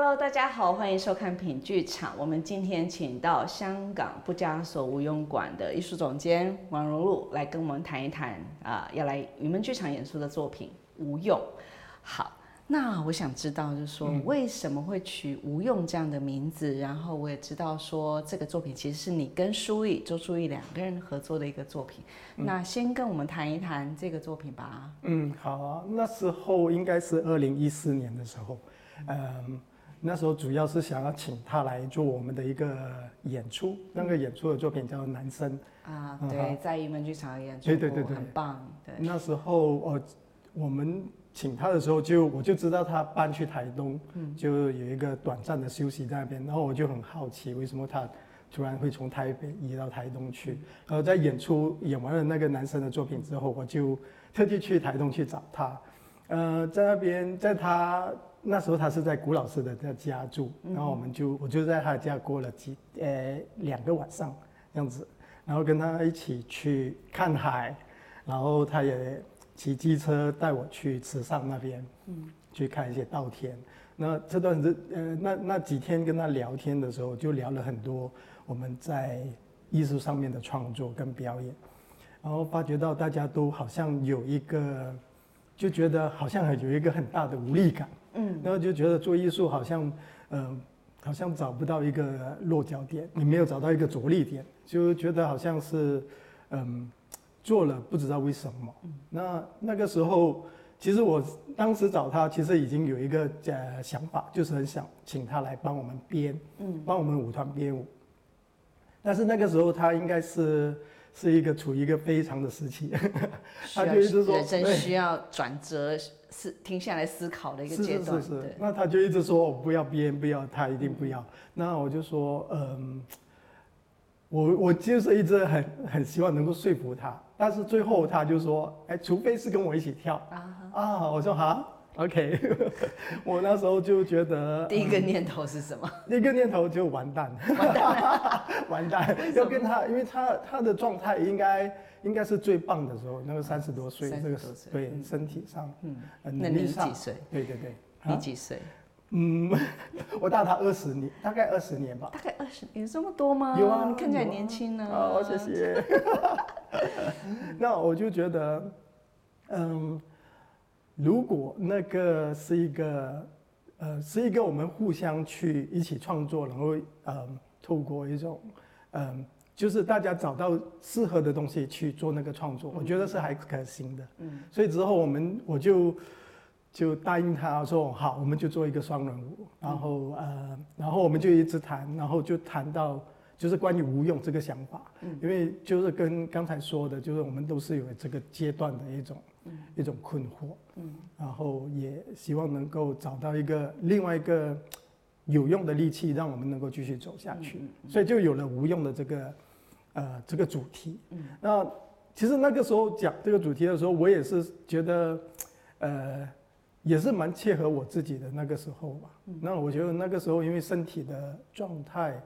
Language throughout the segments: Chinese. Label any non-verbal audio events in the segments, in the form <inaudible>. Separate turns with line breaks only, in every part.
Hello，大家好，欢迎收看品剧场。我们今天请到香港布加索无用馆的艺术总监王荣禄来跟我们谈一谈啊、呃，要来云门剧场演出的作品《无用》。好。那我想知道，就是说为什么会取“无用”这样的名字？嗯、然后我也知道说，这个作品其实是你跟书毅周书毅两个人合作的一个作品。嗯、那先跟我们谈一谈这个作品吧。
嗯，好啊。那时候应该是二零一四年的时候，嗯，那时候主要是想要请他来做我们的一个演出。嗯、那个演出的作品叫《男生》
啊，对，嗯、在云门剧场演出，
对对对对，
很棒。对，
那时候哦，我们。请他的时候就，我就知道他搬去台东，嗯，就有一个短暂的休息在那边，然后我就很好奇，为什么他突然会从台北移到台东去？然后在演出演完了那个男生的作品之后，我就特地去台东去找他，呃，在那边，在他那时候他是在古老师的在家住，然后我们就我就在他家过了几呃两个晚上这样子，然后跟他一起去看海，然后他也。骑机车带我去池上那边，嗯，去看一些稻田。那这段日，呃，那那几天跟他聊天的时候，就聊了很多我们在艺术上面的创作跟表演，然后发觉到大家都好像有一个，就觉得好像有一个很大的无力感，嗯，然后就觉得做艺术好像，嗯、呃，好像找不到一个落脚点，你没有找到一个着力点，就觉得好像是，嗯。做了不知道为什么，那那个时候，其实我当时找他，其实已经有一个呃想法，就是很想请他来帮我们编，嗯，帮我们舞团编舞。但是那个时候他应该是是一个处于一个非常的时期，<laughs> 他就一直说
人生需要转折，是停下来思考的一个阶段。
是是是，那他就一直说我不要编，不要，他一定不要。那我就说，嗯。我我就是一直很很希望能够说服他，但是最后他就说，哎，除非是跟我一起跳啊啊！我说好，OK。<laughs> 我那时候就觉得
第一个念头是什么？
第一个念头就完蛋，完蛋，<laughs> 完蛋！要跟他，因为他他的状态应该应该是最棒的时候，那个三十多岁，这个对身体上，嗯，
那你几岁？
对对对，
你几岁？
嗯，<laughs> 我大他二十年，大概二十年吧。
大概二十年，有这么多吗？
有啊，
你看起来年轻呢。
啊，哦，谢谢。<laughs> 那我就觉得，嗯，如果那个是一个，呃，是一个我们互相去一起创作，然后，嗯，透过一种，嗯，就是大家找到适合的东西去做那个创作，嗯，我觉得是还可行的。嗯，所以之后我们我就。就答应他说好，我们就做一个双人舞，然后呃，然后我们就一直谈，然后就谈到就是关于无用这个想法，嗯，因为就是跟刚才说的，就是我们都是有这个阶段的一种，嗯，一种困惑，嗯，然后也希望能够找到一个另外一个有用的力气，让我们能够继续走下去，嗯，所以就有了无用的这个，呃，这个主题，嗯，那其实那个时候讲这个主题的时候，我也是觉得，呃。也是蛮切合我自己的那个时候吧。那我觉得那个时候，因为身体的状态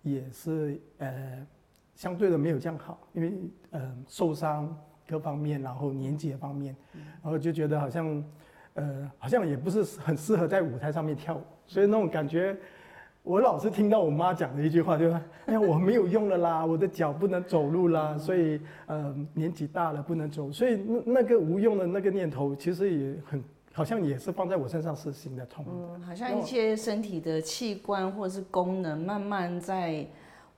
也是呃相对的没有这样好，因为呃受伤各方面，然后年纪的方面，然后就觉得好像呃好像也不是很适合在舞台上面跳舞。所以那种感觉，我老是听到我妈讲的一句话，就是哎呀我没有用了啦，我的脚不能走路啦，所以呃年纪大了不能走。所以那那个无用的那个念头，其实也很。好像也是放在我身上是行得通的。
嗯，好像一些身体的器官或者是功能慢慢在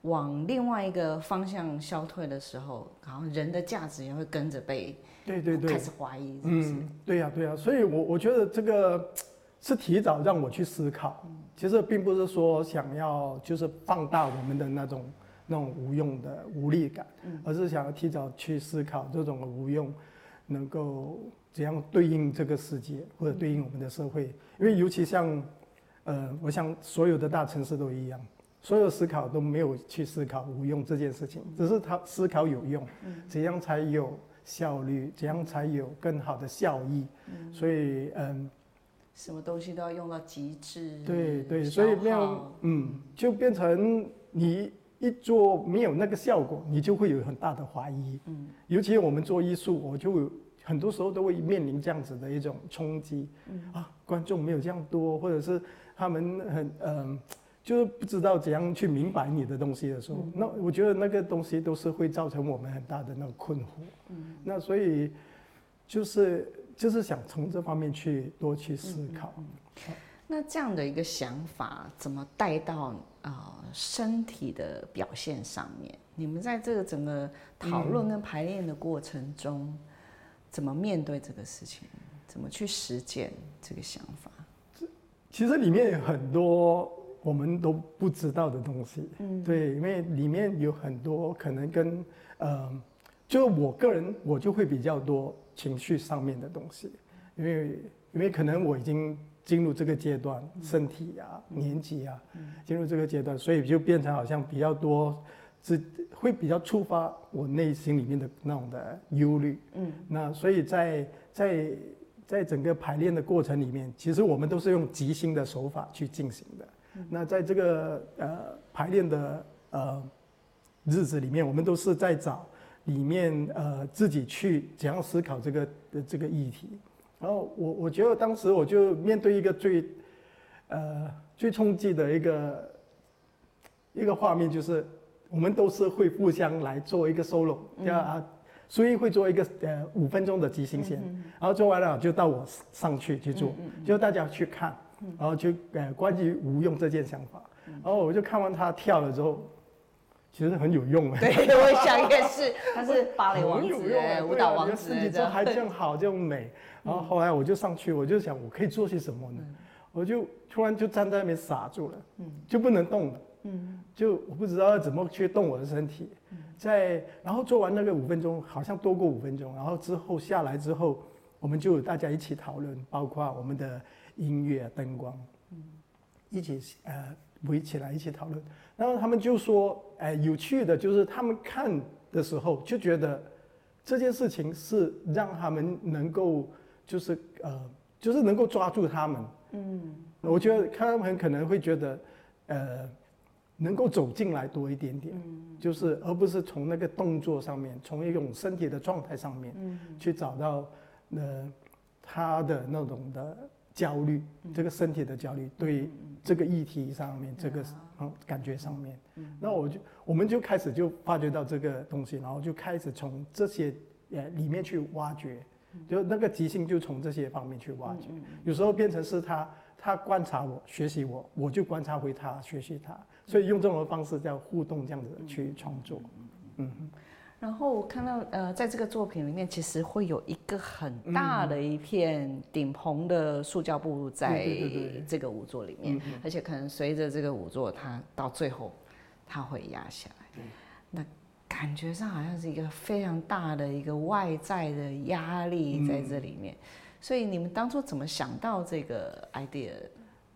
往另外一个方向消退的时候，好像人的价值也会跟着被
对对对开
始怀疑是不是？
嗯，对呀对呀。所以我我觉得这个是提早让我去思考，其实并不是说想要就是放大我们的那种那种无用的无力感，而是想要提早去思考这种无用能够。怎样对应这个世界，或者对应我们的社会？因为尤其像，呃，我想所有的大城市都一样，所有思考都没有去思考无用这件事情，只是他思考有用，怎样才有效率，怎样才有更好的效益。所以，嗯，
什么东西都要用到极致。
对对，所以那样，嗯，就变成你一做没有那个效果，你就会有很大的怀疑。嗯，尤其我们做艺术，我就。很多时候都会面临这样子的一种冲击，嗯、啊，观众没有这样多，或者是他们很嗯、呃，就是不知道怎样去明白你的东西的时候，嗯、那我觉得那个东西都是会造成我们很大的那个困惑。嗯，那所以就是就是想从这方面去多去思考。
那这样的一个想法怎么带到啊、呃、身体的表现上面？你们在这个整个讨论跟排练的过程中，嗯、怎么面对这个事情？怎么去实践这个想法？
其实里面有很多我们都不知道的东西。嗯，对，因为里面有很多可能跟呃，就我个人我就会比较多情绪上面的东西，因为因为可能我已经进入这个阶段，身体啊、嗯、年纪啊，进入这个阶段，所以就变成好像比较多。是会比较触发我内心里面的那种的忧虑，嗯，那所以在在在整个排练的过程里面，其实我们都是用即兴的手法去进行的。嗯、那在这个呃排练的呃日子里面，我们都是在找里面呃自己去怎样思考这个的这个议题。然后我我觉得当时我就面对一个最呃最冲击的一个一个画面就是。我们都是会互相来做一个 solo，叫啊，所以会做一个呃五分钟的即兴先，然后做完了就到我上去去做，就大家去看，然后就呃关于无用这件想法，然后我就看完他跳了之后，其实很有用。
对，我想也是，<laughs> 他是芭蕾王子，舞蹈王子，
你这还这样好这样美，然后后来我就上去，我就想我可以做些什么呢？我就突然就站在那边傻住了，就不能动了。嗯，就我不知道要怎么去动我的身体，在然后做完那个五分钟，好像多过五分钟，然后之后下来之后，我们就大家一起讨论，包括我们的音乐、灯光，嗯，一起呃围起来一起讨论，然后他们就说，哎，有趣的就是他们看的时候就觉得这件事情是让他们能够就是呃就是能够抓住他们，嗯，我觉得他们可能会觉得，呃。能够走进来多一点点，就是而不是从那个动作上面，从一种身体的状态上面，去找到呃他的那种的焦虑，这个身体的焦虑，对这个议题上面，这个嗯感觉上面，那我就我们就开始就发掘到这个东西，然后就开始从这些呃里面去挖掘，就那个即兴就从这些方面去挖掘，有时候变成是他他观察我学习我，我就观察回他学习他。所以用这种方式叫互动，这样子去创作，嗯，
然后我看到呃，在这个作品里面，其实会有一个很大的一片顶棚的塑胶布在这个舞作里面，而且可能随着这个舞作，它到最后它会压下来，那感觉上好像是一个非常大的一个外在的压力在这里面，所以你们当初怎么想到这个 idea？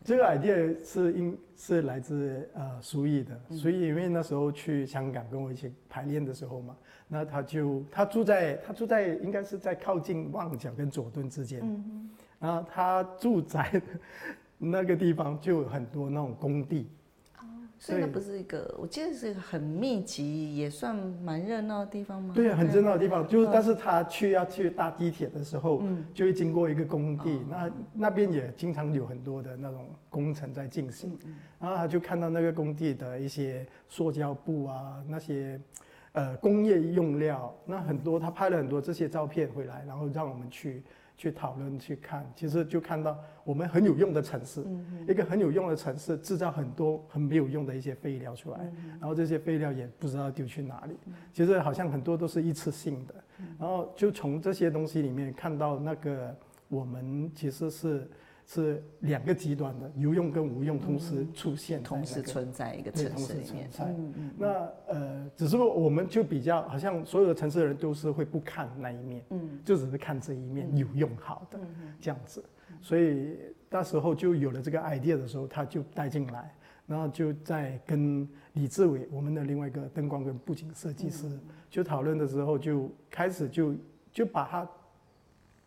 这个 idea 是因是来自呃苏毅的，苏毅因为那时候去香港跟我一起排练的时候嘛，那他就他住在他住在应该是在靠近旺角跟佐敦之间，然后他住宅 <laughs> 那个地方就有很多那种工地。
所以那不是一个，我记得是一个很密集，也算蛮热闹的地方吗？
对啊，很热闹的地方，就是但是他去要去搭地铁的时候，嗯，就会经过一个工地，那那边也经常有很多的那种工程在进行，然后他就看到那个工地的一些塑胶布啊，那些呃工业用料，那很多他拍了很多这些照片回来，然后让我们去。去讨论去看，其实就看到我们很有用的城市，一个很有用的城市制造很多很没有用的一些废料出来，然后这些废料也不知道丢去哪里，其实好像很多都是一次性的，然后就从这些东西里面看到那个我们其实是。是两个极端的，有用跟无用同时出现，那个，
同时存在一个城市里面。
嗯嗯。那呃，只是说我们就比较，好像所有的城市的人都是会不看那一面，嗯，就只是看这一面有用好的，嗯、这样子。所以那时候就有了这个 idea 的时候，他就带进来，然后就在跟李志伟，我们的另外一个灯光跟布景设计师，就讨论的时候，就开始就就把它。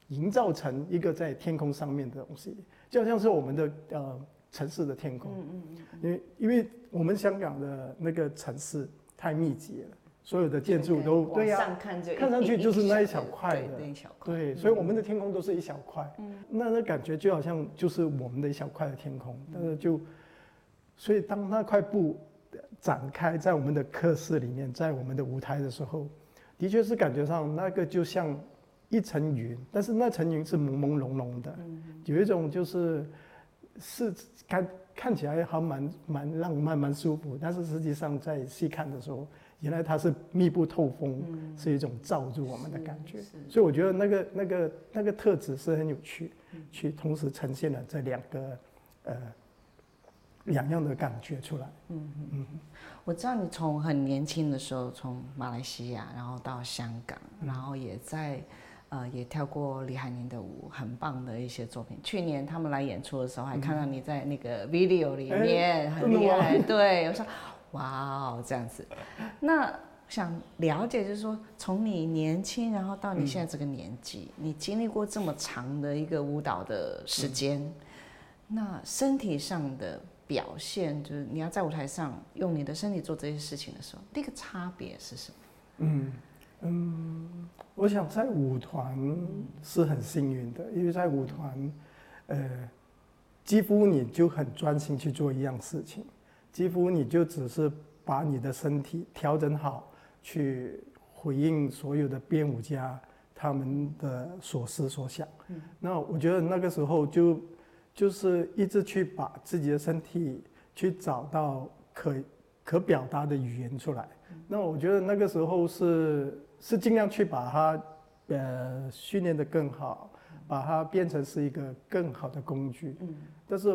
营造成一个在天空上面的东西，就好像是我们的呃城市的天空。嗯嗯嗯。因为因为我们香港的那个城市太密集了，所有的建筑都对呀，看上去就是那一小块的，
那一小块。
对，所以我们的天空都是一小块。嗯，那那感觉就好像就是我们的一小块的天空，但是就，所以当那块布展开在我们的课室里面，在我们的舞台的时候，的确是感觉上那个就像一层云，但是那层云是朦朦胧胧的，有一种就是是看看起来还蛮蛮浪漫、蛮舒服，但是实际上在细看的时候。原来它是密不透风，嗯、是一种罩住我们的感觉，所以我觉得那个那个那个特质是很有趣，嗯、去同时呈现了这两个呃两样的感觉出来。嗯嗯嗯，
我知道你从很年轻的时候从马来西亚，然后到香港，然后也在呃也跳过李海宁的舞，很棒的一些作品。去年他们来演出的时候，还看到你在那个 video 里面、欸、很厉害，<laughs> 对，我说。哇哦，这样子，那想了解就是说，从你年轻，然后到你现在这个年纪，嗯、你经历过这么长的一个舞蹈的时间，嗯、那身体上的表现，就是你要在舞台上用你的身体做这些事情的时候，那个差别是什么？
嗯嗯，我想在舞团是很幸运的，因为在舞团，呃，几乎你就很专心去做一样事情。几乎你就只是把你的身体调整好，去回应所有的编舞家他们的所思所想。嗯，那我觉得那个时候就就是一直去把自己的身体去找到可可表达的语言出来。那我觉得那个时候是是尽量去把它呃训练得更好，把它变成是一个更好的工具。嗯，但是。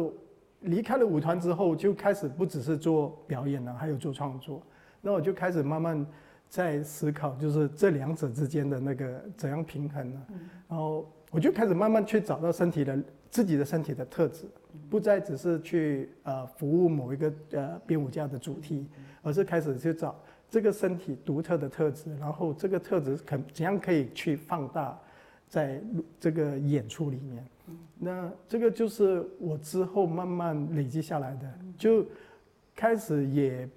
离开了舞团之后，就开始不只是做表演了，还有做创作。那我就开始慢慢在思考，就是这两者之间的那个怎样平衡呢？然后我就开始慢慢去找到身体的自己的身体的特质，不再只是去呃服务某一个呃编舞家的主题，而是开始去找这个身体独特的特质，然后这个特质可怎样可以去放大在这个演出里面。那这个就是我之后慢慢累积下来的，就开始也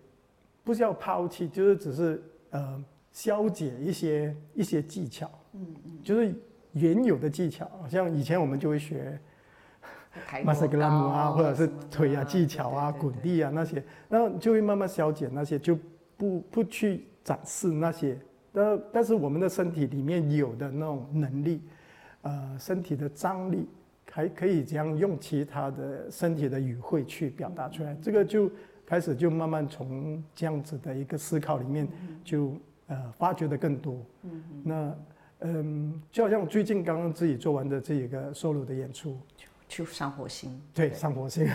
不是要抛弃，就是只是呃消解一些一些技巧，嗯嗯，就是原有的技巧，像以前我们就会学马赛克拉姆啊，或者是腿啊技巧啊、滚地啊那些，然后就会慢慢消减那些，就不不去展示那些，但但是我们的身体里面有的那种能力，呃，身体的张力。还可以这样用其他的身体的语汇去表达出来，这个就开始就慢慢从这样子的一个思考里面就呃发掘的更多。嗯，那嗯，就好像最近刚刚自己做完的这一个 solo 的演出，
去上火星。
对，上火星。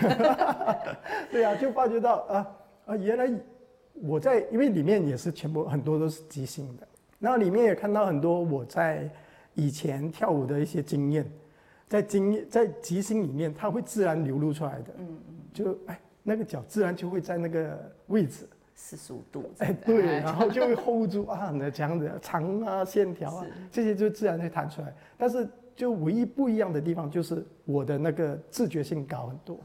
<laughs> 对啊，就发觉到啊啊，原来我在因为里面也是全部很多都是即兴的，然后里面也看到很多我在以前跳舞的一些经验。在经验在即兴里面，它会自然流露出来的。嗯嗯，就哎，那个脚自然就会在那个位置，
四十五度。
哎，对，然后就会 hold 住啊，那这样的长啊线条啊，<laughs> 这些就自然会弹出来。但是就唯一不一样的地方，就是我的那个自觉性高很多。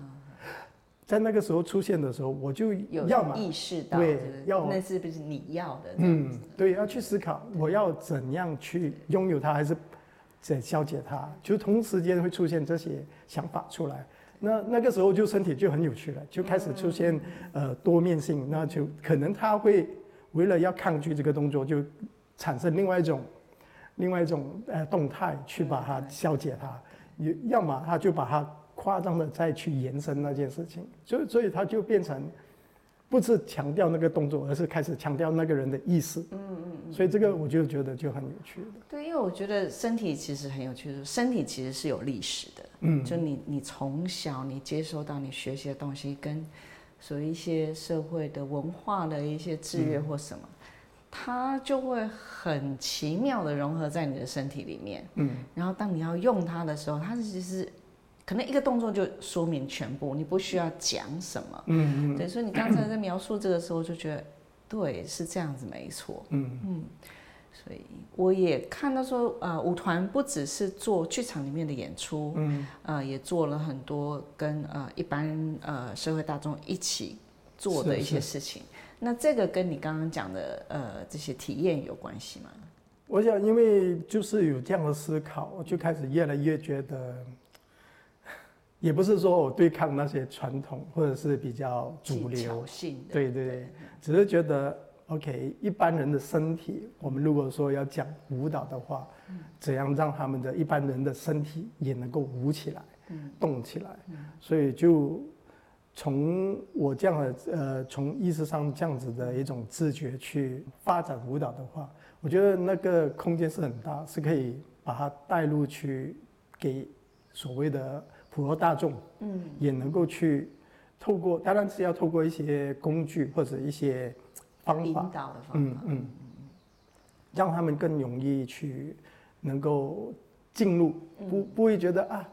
在那个时候出现的时候，我就要嘛
意识到，
对，要
那是不是你要的？
嗯，对，要去思考我要怎样去拥有它，还是。在消解它，就同时间会出现这些想法出来。那那个时候就身体就很有趣了，就开始出现呃多面性。那就可能他会为了要抗拒这个动作，就产生另外一种另外一种呃动态去把它消解它。要么他就把它夸张的再去延伸那件事情，所以所以他就变成。不是强调那个动作，而是开始强调那个人的意思。嗯嗯嗯。所以这个我就觉得就很有趣的。
对，因为我觉得身体其实很有趣的，身体其实是有历史的。嗯。就你你从小你接收到你学习的东西，跟所谓一些社会的文化的一些制约或什么，嗯、它就会很奇妙的融合在你的身体里面。嗯。然后当你要用它的时候，它其实。可能一个动作就说明全部，你不需要讲什么。嗯嗯。对，所以你刚才在描述这个时候，就觉得，对，是这样子，没错。嗯嗯。所以我也看到说，呃，舞团不只是做剧场里面的演出，嗯，呃，也做了很多跟呃一般呃社会大众一起做的一些事情。是是。那这个跟你刚刚讲的呃这些体验有关系吗？
我想，因为就是有这样的思考，我就开始越来越觉得，也不是说我对抗那些传统或者是比较主流。
性的，
对对对，只是觉得 OK，一般人的身体，我们如果说要讲舞蹈的话，怎样让他们的一般人的身体也能够舞起来，动起来，所以就从我这样的呃，从意识上这样子的一种自觉去发展舞蹈的话。我觉得那个空间是很大，是可以把它带入去，给所谓的普罗大众，嗯，也能够去透过，当然是要透过一些工具或者一些方法，
引导的方法，
嗯嗯，让他们更容易去能够进入，不不会觉得啊。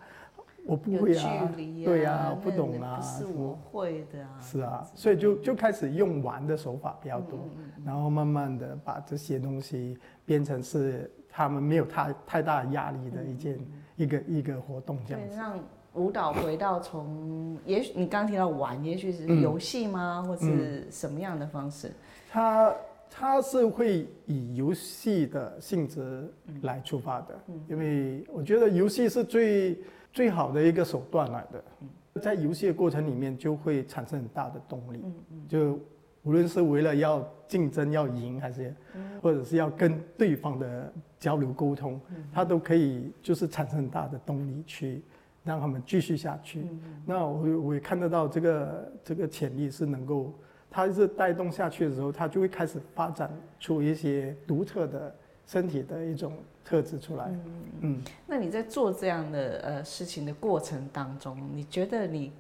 我不会啊，啊对呀、啊，不懂啊，
是我会的啊。
是啊，所以就就开始用玩的手法比较多，嗯嗯、然后慢慢的把这些东西变成是他们没有太太大压力的一件、嗯、一个一个活动这样子。
让舞蹈回到从，也许你刚刚提到玩，也许是游戏吗，嗯、或是什么样的方式？
它它是会以游戏的性质来出发的，嗯、因为我觉得游戏是最。最好的一个手段来的，在游戏的过程里面就会产生很大的动力，就无论是为了要竞争要赢，还是或者是要跟对方的交流沟通，它都可以就是产生很大的动力去让他们继续下去。那我我也看得到这个这个潜力是能够，它是带动下去的时候，它就会开始发展出一些独特的身体的一种。特质出来，嗯，嗯，
那你在做这样的呃事情的过程当中，你觉得你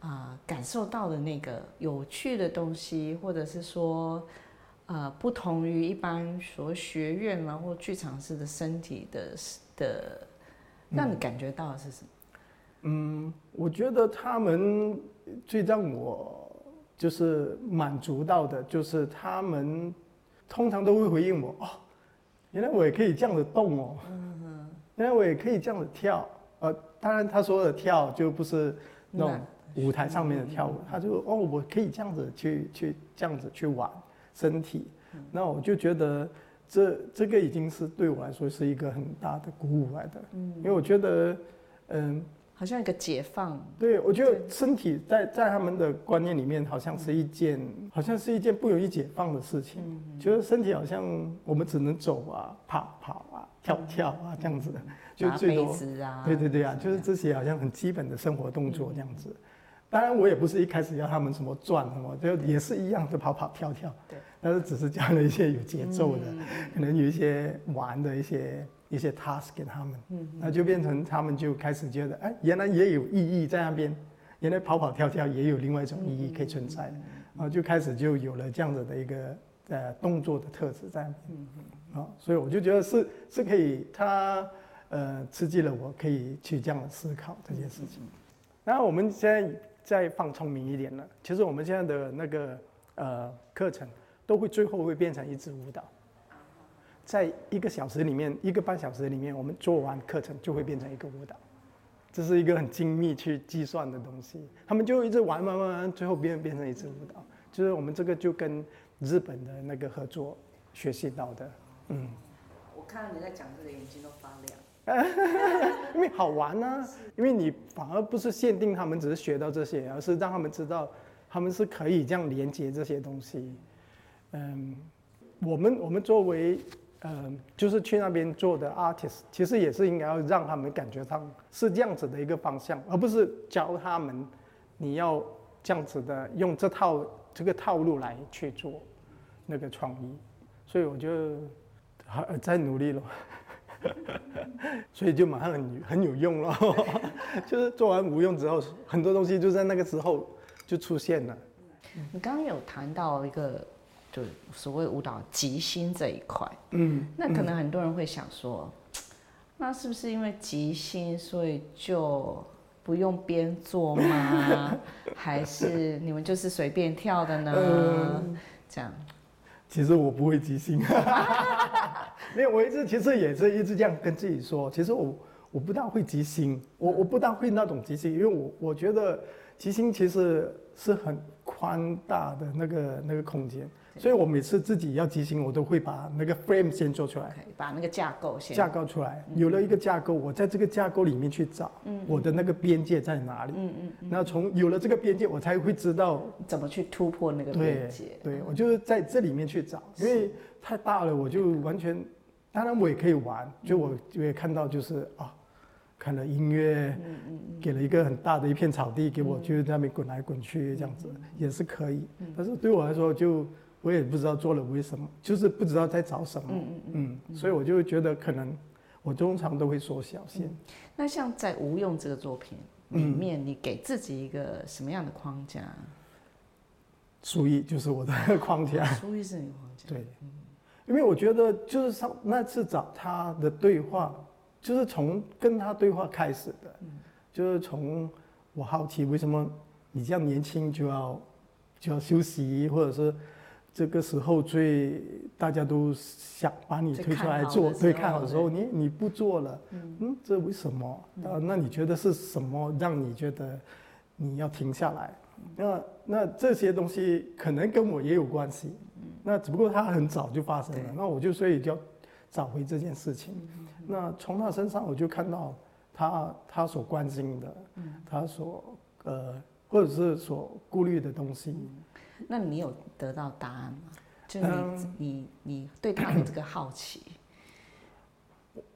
啊、呃、感受到的那个有趣的东西，或者是说呃不同于一般所学院啊或剧场式的身体的的，让你感觉到的是什么？
嗯，我觉得他们最让我就是满足到的，就是他们通常都会回应我哦。原来我也可以这样子动哦，原来我也可以这样子跳，呃，当然他说的跳就不是那种舞台上面的跳舞，他就哦，我可以这样子去去这样子去玩身体，那我就觉得这这个已经是对我来说是一个很大的鼓舞来的，因为我觉得，嗯。
好像一个解放，
对，我觉得身体在在他们的观念里面，好像是一件，好像是一件不容易解放的事情。就是身体好像我们只能走啊、跑跑啊、跳跳啊这样子，就最多。对对对啊，就是这些好像很基本的生活动作这样子。当然，我也不是一开始要他们什么转什么，就也是一样的跑跑跳跳。对，但是只是加了一些有节奏的，可能有一些玩的一些。一些 task 给他们，嗯，那就变成他们就开始觉得，哎，原来也有意义在那边，原来跑跑跳跳也有另外一种意义可以存在，啊，就开始就有了这样子的一个呃动作的特质在那边，嗯，啊，所以我就觉得是是可以，他呃刺激了我，可以去这样的思考这件事情。然后我们现在再放聪明一点了，其实我们现在的那个呃课程都会最后会变成一支舞蹈。在一个小时里面，一个半小时里面，我们做完课程就会变成一个舞蹈，这是一个很精密去计算的东西。他们就一直玩玩玩玩，最后变变成一支舞蹈。就是我们这个就跟日本的那个合作学习到的。嗯，
我看到你在讲这个，眼睛都发亮。<laughs>
因为好玩啊，因为你反而不是限定他们只是学到这些，而是让他们知道他们是可以这样连接这些东西。嗯，我们我们作为。嗯，就是去那边做的 artist，其实也是应该要让他们感觉上是这样子的一个方向，而不是教他们你要这样子的用这套这个套路来去做那个创意。所以我就还在努力了，<laughs> 所以就马上很很有用了，<laughs> 就是做完无用之后，很多东西就在那个时候就出现了。
你刚刚有谈到一个。就所谓舞蹈即兴这一块，嗯，那可能很多人会想说，嗯、那是不是因为即兴，所以就不用编做吗？<laughs> 还是你们就是随便跳的呢？嗯、这样，
其实我不会即兴，<laughs> 没有，我一直其实也是一直这样跟自己说，其实我我不大会即兴，我我不大会那种即兴，因为我我觉得即兴其实是很。宽大的那个那个空间。所以我每次自己要即兴，我都会把那个 frame 先做出来
，okay, 把那个架构先
架构出来。有了一个架构，我在这个架构里面去找，我的那个边界在哪里？嗯嗯。那从有了这个边界，我才会知道
怎么去突破那个边界。
对，对我就是在这里面去找，因为太大了，我就完全，当然我也可以玩，就我我也看到就是啊，看了音乐，给了一个很大的一片草地给我，就在那边滚来滚去这样子也是可以。但是对我来说就。我也不知道做了为什么，就是不知道在找什么，嗯嗯嗯，嗯，所以我就觉得可能我通常都会缩小先、嗯。
那像在无用这个作品里面，你给自己一个什么样的框架？
书艺就是我的 <laughs> 框架，
书艺是你的框架。
对，因为我觉得就是上那次找他的对话，就是从跟他对话开始的，就是从我好奇为什么你这样年轻就要就要休息，或者是。这个时候最大家都想把你推出来做，最看好的时候，你你不做了，嗯，这为什么？啊，那你觉得是什么让你觉得你要停下来？那那这些东西可能跟我也有关系，那只不过他很早就发生了，那我就所以就要找回这件事情。那从他身上我就看到他他所关心的，他所呃或者是所顾虑的东西。
那你有得到答案吗？就你、嗯、你你对他的这个好奇，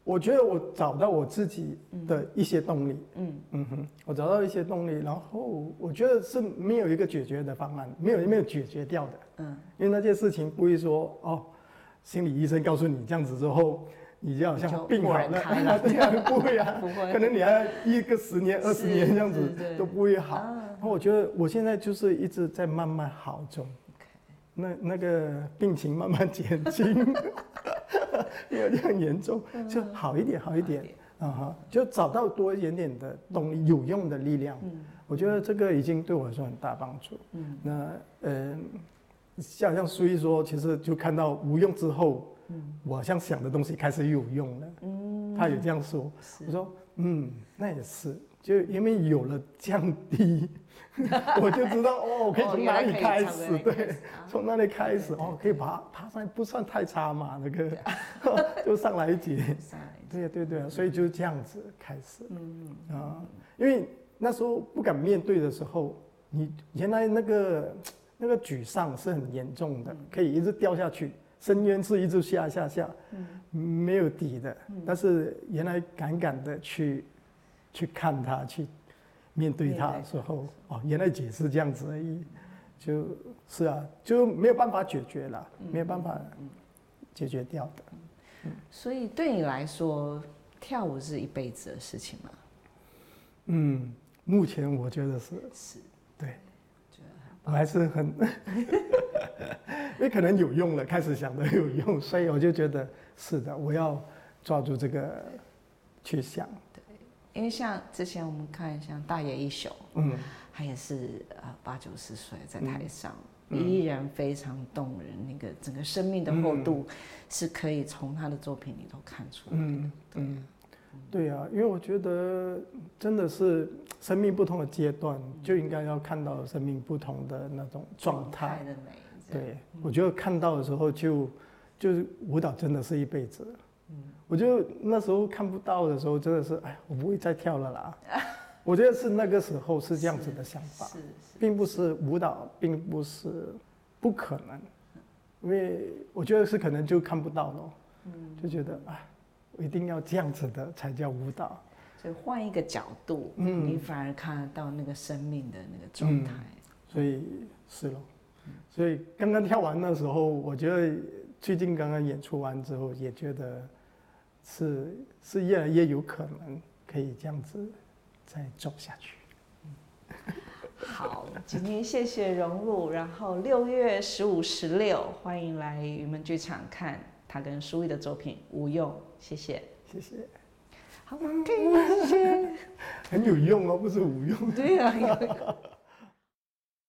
我觉得我找到我自己的一些动力。嗯嗯哼，我找到一些动力，然后我觉得是没有一个解决的方案，没有没有解决掉的。嗯，因为那件事情不会说哦，心理医生告诉你这样子之后，你就好像病好了，这样不会啊，不会，<laughs> 可能你还一个十年、二十年这样子都不会好。我觉得我现在就是一直在慢慢好中那那个病情慢慢减轻，<laughs> 没有这样严重，就好一点，好一点，啊哈，就找到多一点点的动力，有用的力量。嗯，我觉得这个已经对我来说很大帮助。嗯，那嗯、呃，像像苏毅说，其实就看到无用之后，嗯，我好像想的东西开始有用了。嗯，他也这样说，我说嗯，那也是，就因为有了降低。<laughs> 我就知道哦，我可以从哪里开始？对，从那里开始哦，可以爬爬上来，不算太差嘛，那个 <laughs> 就上来一节。对对对，所以就这样子开始。嗯啊，因为那时候不敢面对的时候，你原来那个那个沮丧是很严重的，可以一直掉下去，深渊是一直下下下，没有底的。但是原来敢敢的去去看他去。面对他的时候，哦，原来只是这样子而已，就是啊，就没有办法解决了，没有办法解决掉的。
所以对你来说，跳舞是一辈子的事情吗？
嗯，目前我觉得是是，对，我还是很，<laughs> 因为可能有用了，开始想的有用，所以我就觉得是的，我要抓住这个去想。
因为像之前我们看像大野一雄，嗯，他也是呃八九十岁在台上，嗯、依然非常动人，那个整个生命的厚度是可以从他的作品里头看出来的。嗯
嗯，对啊，因为我觉得真的是生命不同的阶段，就应该要看到生命不同的那种状态的美。对，我觉得看到的时候就就是舞蹈真的是一辈子。我就那时候看不到的时候，真的是哎，我不会再跳了啦。<laughs> 我觉得是那个时候是这样子的想法，并不是舞蹈，并不是不可能，因为我觉得是可能就看不到了，就觉得哎，我一定要这样子的才叫舞蹈。
所以换一个角度，嗯，你反而看得到那个生命的那个状态。
所以是咯，所以刚刚跳完的时候，我觉得最近刚刚演出完之后，也觉得。是是越来越有可能可以这样子再走下去。<laughs>
好，今天谢谢荣禄，然后六月十五、十六，欢迎来云门剧场看他跟书艺的作品《无用》，谢谢，
谢谢。
好，谢谢。<laughs>
很有用哦，不是无用。
对呀、啊。